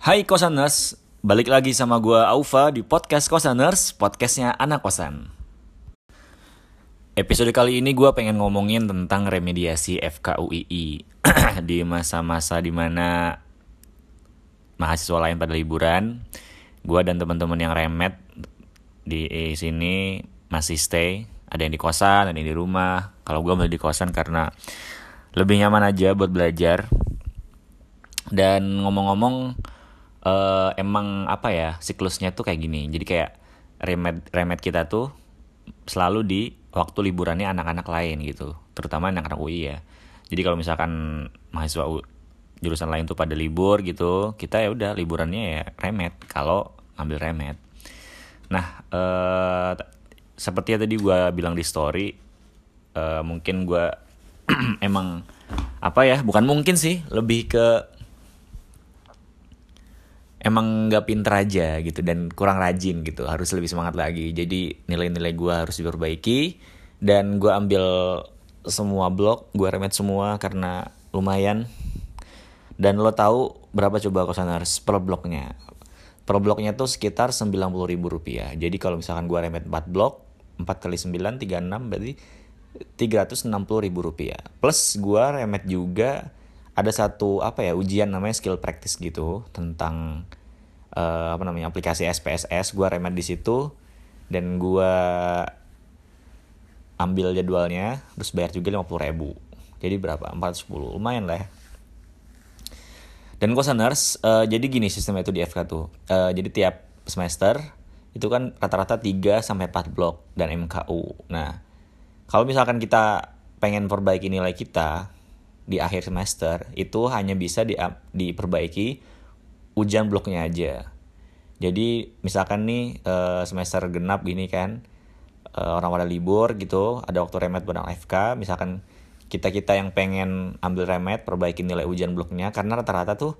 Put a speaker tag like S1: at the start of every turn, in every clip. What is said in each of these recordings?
S1: Hai Kosaners, balik lagi sama gua Aufa di podcast Kosaners, podcastnya anak kosan. Episode kali ini gua pengen ngomongin tentang remediasi FKUII di masa-masa di mana mahasiswa lain pada liburan. Gua dan teman-teman yang remet di sini masih stay. Ada yang di kosan, ada yang di rumah. Kalau gua masih di kosan karena lebih nyaman aja buat belajar. Dan ngomong-ngomong, uh, emang apa ya siklusnya tuh kayak gini. Jadi kayak remed remed kita tuh selalu di waktu liburannya anak-anak lain gitu. Terutama anak-anak UI ya. Jadi kalau misalkan mahasiswa U, jurusan lain tuh pada libur gitu kita ya udah liburannya ya remed. Kalau ambil remed. Nah uh, seperti yang tadi gue bilang di story uh, mungkin gue emang apa ya bukan mungkin sih lebih ke emang nggak pinter aja gitu dan kurang rajin gitu harus lebih semangat lagi. Jadi nilai-nilai gue harus diperbaiki dan gue ambil semua blog gue remet semua karena lumayan. Dan lo tahu berapa coba kosan harus per bloknya? Per bloknya tuh sekitar sembilan puluh ribu rupiah. Jadi kalau misalkan gue remet 4 blok 4 kali 9 36 berarti tiga ratus enam puluh ribu rupiah. Plus gue remet juga ada satu apa ya ujian namanya skill practice gitu tentang uh, apa namanya aplikasi SPSS gue remet di situ dan gue ambil jadwalnya terus bayar juga lima puluh ribu. Jadi berapa? 410 lumayan lah ya. Dan kosaners uh, jadi gini sistemnya itu di FK tuh. Uh, jadi tiap semester itu kan rata-rata 3 sampai 4 blok dan MKU nah kalau misalkan kita pengen perbaiki nilai kita di akhir semester itu hanya bisa di, diperbaiki ujian bloknya aja. Jadi misalkan nih uh, semester genap gini kan uh, orang pada libur gitu ada waktu remet buat FK misalkan kita kita yang pengen ambil remet perbaiki nilai ujian bloknya karena rata-rata tuh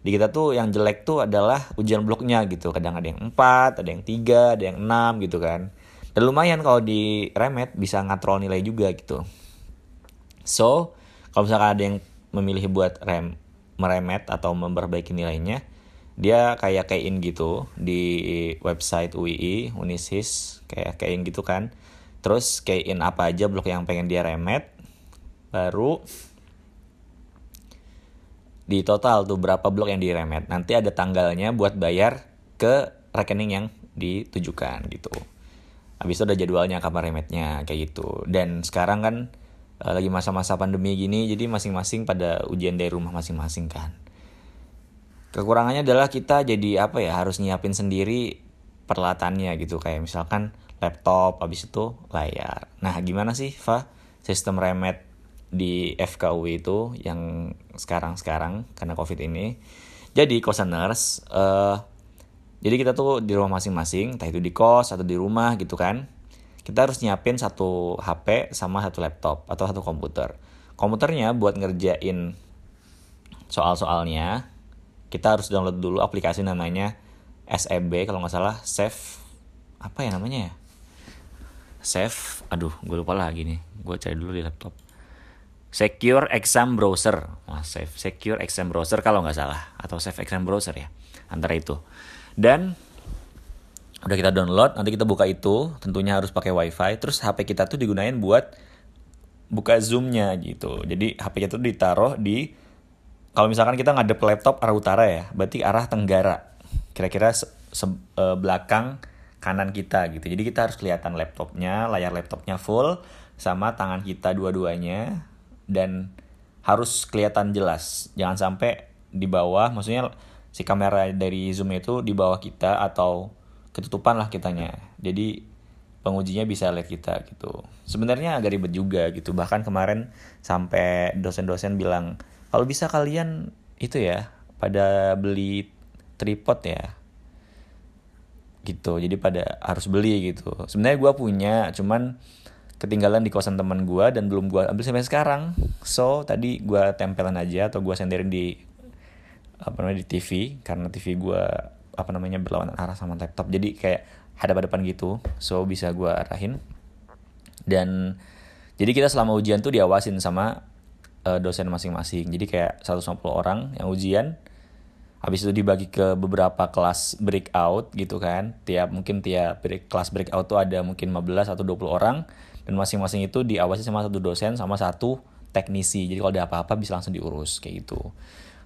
S1: di kita tuh yang jelek tuh adalah ujian bloknya gitu. Kadang ada yang 4, ada yang 3, ada yang 6 gitu kan. Dan lumayan kalau di remet bisa ngatrol nilai juga gitu. So kalau misalkan ada yang memilih buat rem meremet atau memperbaiki nilainya dia kayak kayak gitu di website UII Unisis kayak kayak gitu kan. Terus kayak apa aja blok yang pengen dia remet baru di total tuh berapa blok yang diremet. Nanti ada tanggalnya buat bayar ke rekening yang ditujukan gitu. Habis itu ada jadwalnya kapan remetnya kayak gitu. Dan sekarang kan uh, lagi masa-masa pandemi gini jadi masing-masing pada ujian dari rumah masing-masing kan. Kekurangannya adalah kita jadi apa ya harus nyiapin sendiri peralatannya gitu. Kayak misalkan laptop habis itu layar. Nah gimana sih Fa sistem remet di FKU itu yang sekarang-sekarang karena covid ini? Jadi kosaners uh, jadi kita tuh di rumah masing-masing entah itu di kos atau di rumah gitu kan kita harus nyiapin satu HP sama satu laptop atau satu komputer. Komputernya buat ngerjain soal-soalnya, kita harus download dulu aplikasi namanya SEB kalau nggak salah, Save apa ya namanya ya? Save, aduh gue lupa lagi nih, gue cari dulu di laptop. Secure Exam Browser, Wah, Save Secure Exam Browser kalau nggak salah, atau Save Exam Browser ya, antara itu. Dan udah kita download nanti kita buka itu tentunya harus pakai wifi. Terus HP kita tuh digunain buat buka zoomnya gitu. Jadi HP kita tuh ditaruh di kalau misalkan kita ngadep laptop arah utara ya berarti arah tenggara. Kira-kira e, belakang kanan kita gitu. Jadi kita harus kelihatan laptopnya layar laptopnya full sama tangan kita dua-duanya dan harus kelihatan jelas. Jangan sampai di bawah maksudnya si kamera dari zoom itu di bawah kita atau ketutupan lah kitanya. Jadi pengujinya bisa lihat kita gitu. Sebenarnya agak ribet juga gitu. Bahkan kemarin sampai dosen-dosen bilang kalau bisa kalian itu ya pada beli tripod ya. Gitu. Jadi pada harus beli gitu. Sebenarnya gue punya cuman ketinggalan di kosan teman gue dan belum gue ambil sampai sekarang. So tadi gue tempelan aja atau gue senderin di apa namanya di TV karena TV gue apa namanya berlawanan arah sama laptop. Jadi kayak hadap-hadapan gitu. So bisa gue arahin. Dan jadi kita selama ujian tuh diawasin sama uh, dosen masing-masing. Jadi kayak 150 orang yang ujian. Habis itu dibagi ke beberapa kelas breakout gitu kan. Tiap mungkin tiap break, kelas breakout tuh ada mungkin 15 atau 20 orang. Dan masing-masing itu diawasi sama satu dosen sama satu teknisi. Jadi kalau ada apa-apa bisa langsung diurus kayak gitu.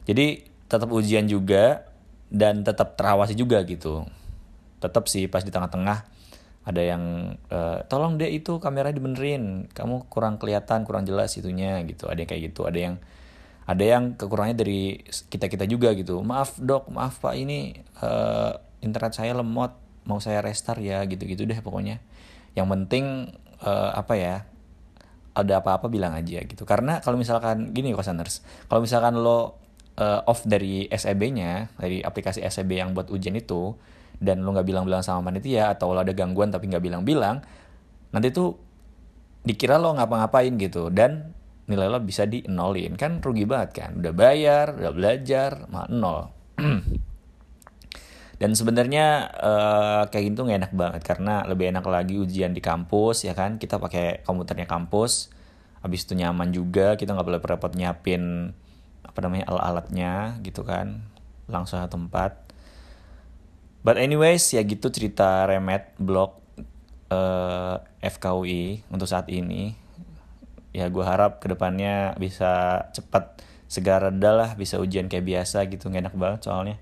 S1: Jadi tetap ujian juga dan tetap terawasi juga gitu. Tetap sih pas di tengah-tengah ada yang e, tolong deh itu kamera dibenerin. Kamu kurang kelihatan kurang jelas itunya gitu. Ada yang kayak gitu. Ada yang ada yang kekurangannya dari kita kita juga gitu. Maaf dok. Maaf pak. Ini uh, internet saya lemot. Mau saya restart ya gitu gitu deh pokoknya. Yang penting uh, apa ya ada apa-apa bilang aja gitu. Karena kalau misalkan gini kosaners kalau misalkan lo uh, off dari SEB-nya dari aplikasi SEB yang buat ujian itu dan lo nggak bilang-bilang sama panitia atau lo ada gangguan tapi nggak bilang-bilang nanti tuh dikira lo ngapa-ngapain gitu dan nilai lo bisa di nolin. Kan rugi banget kan? Udah bayar udah belajar mah nol. Dan sebenarnya uh, kayak gitu nggak enak banget karena lebih enak lagi ujian di kampus ya kan? Kita pakai komputernya kampus habis itu nyaman juga kita nggak boleh repot nyiapin apa namanya alat-alatnya gitu kan langsung satu tempat. But anyways ya gitu cerita remet blog uh, eh, FKUI untuk saat ini. Ya gue harap ke depannya bisa cepat segera lah bisa ujian kayak biasa gitu gak enak banget soalnya.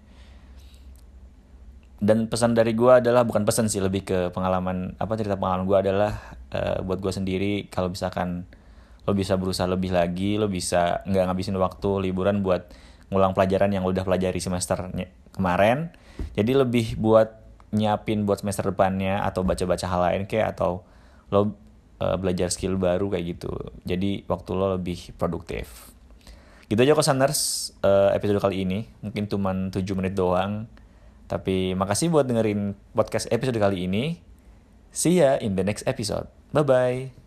S1: Dan pesan dari gue adalah bukan pesan sih lebih ke pengalaman apa cerita pengalaman gue adalah uh, buat gue sendiri kalau misalkan lo bisa berusaha lebih lagi lo bisa nggak ngabisin waktu liburan buat ngulang pelajaran yang lo udah pelajari semester kemarin. Jadi lebih buat nyiapin buat semester depannya atau baca-baca hal lain kayak atau lo uh, belajar skill baru kayak gitu. Jadi waktu lo lebih produktif. Gitu aja kosaners uh, episode kali ini. Mungkin cuma 7 menit doang. Tapi makasih buat dengerin podcast episode kali ini. See ya in the next episode. Bye bye